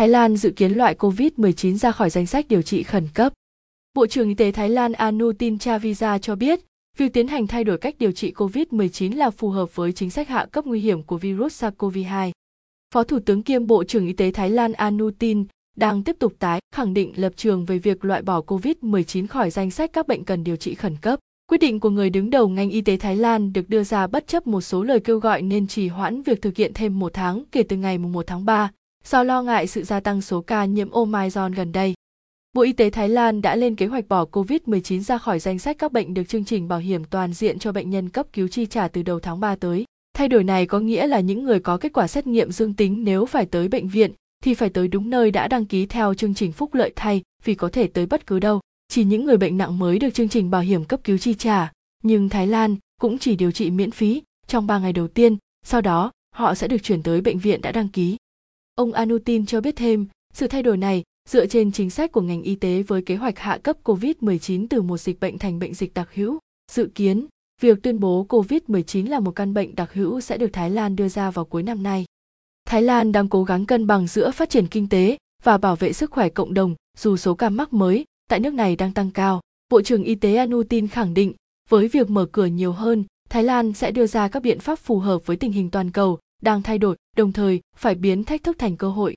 Thái Lan dự kiến loại COVID-19 ra khỏi danh sách điều trị khẩn cấp. Bộ trưởng Y tế Thái Lan Anutin Chavisa cho biết, việc tiến hành thay đổi cách điều trị COVID-19 là phù hợp với chính sách hạ cấp nguy hiểm của virus SARS-CoV-2. Phó Thủ tướng kiêm Bộ trưởng Y tế Thái Lan Anutin đang tiếp tục tái khẳng định lập trường về việc loại bỏ COVID-19 khỏi danh sách các bệnh cần điều trị khẩn cấp. Quyết định của người đứng đầu ngành y tế Thái Lan được đưa ra bất chấp một số lời kêu gọi nên trì hoãn việc thực hiện thêm một tháng kể từ ngày 1 tháng 3, do lo ngại sự gia tăng số ca nhiễm Omicron gần đây. Bộ Y tế Thái Lan đã lên kế hoạch bỏ COVID-19 ra khỏi danh sách các bệnh được chương trình bảo hiểm toàn diện cho bệnh nhân cấp cứu chi trả từ đầu tháng 3 tới. Thay đổi này có nghĩa là những người có kết quả xét nghiệm dương tính nếu phải tới bệnh viện thì phải tới đúng nơi đã đăng ký theo chương trình phúc lợi thay vì có thể tới bất cứ đâu. Chỉ những người bệnh nặng mới được chương trình bảo hiểm cấp cứu chi trả, nhưng Thái Lan cũng chỉ điều trị miễn phí trong 3 ngày đầu tiên, sau đó họ sẽ được chuyển tới bệnh viện đã đăng ký. Ông Anutin cho biết thêm, sự thay đổi này dựa trên chính sách của ngành y tế với kế hoạch hạ cấp COVID-19 từ một dịch bệnh thành bệnh dịch đặc hữu. Dự kiến, việc tuyên bố COVID-19 là một căn bệnh đặc hữu sẽ được Thái Lan đưa ra vào cuối năm nay. Thái Lan đang cố gắng cân bằng giữa phát triển kinh tế và bảo vệ sức khỏe cộng đồng dù số ca mắc mới tại nước này đang tăng cao. Bộ trưởng Y tế Anutin khẳng định, với việc mở cửa nhiều hơn, Thái Lan sẽ đưa ra các biện pháp phù hợp với tình hình toàn cầu đang thay đổi, đồng thời phải biến thách thức thành cơ hội.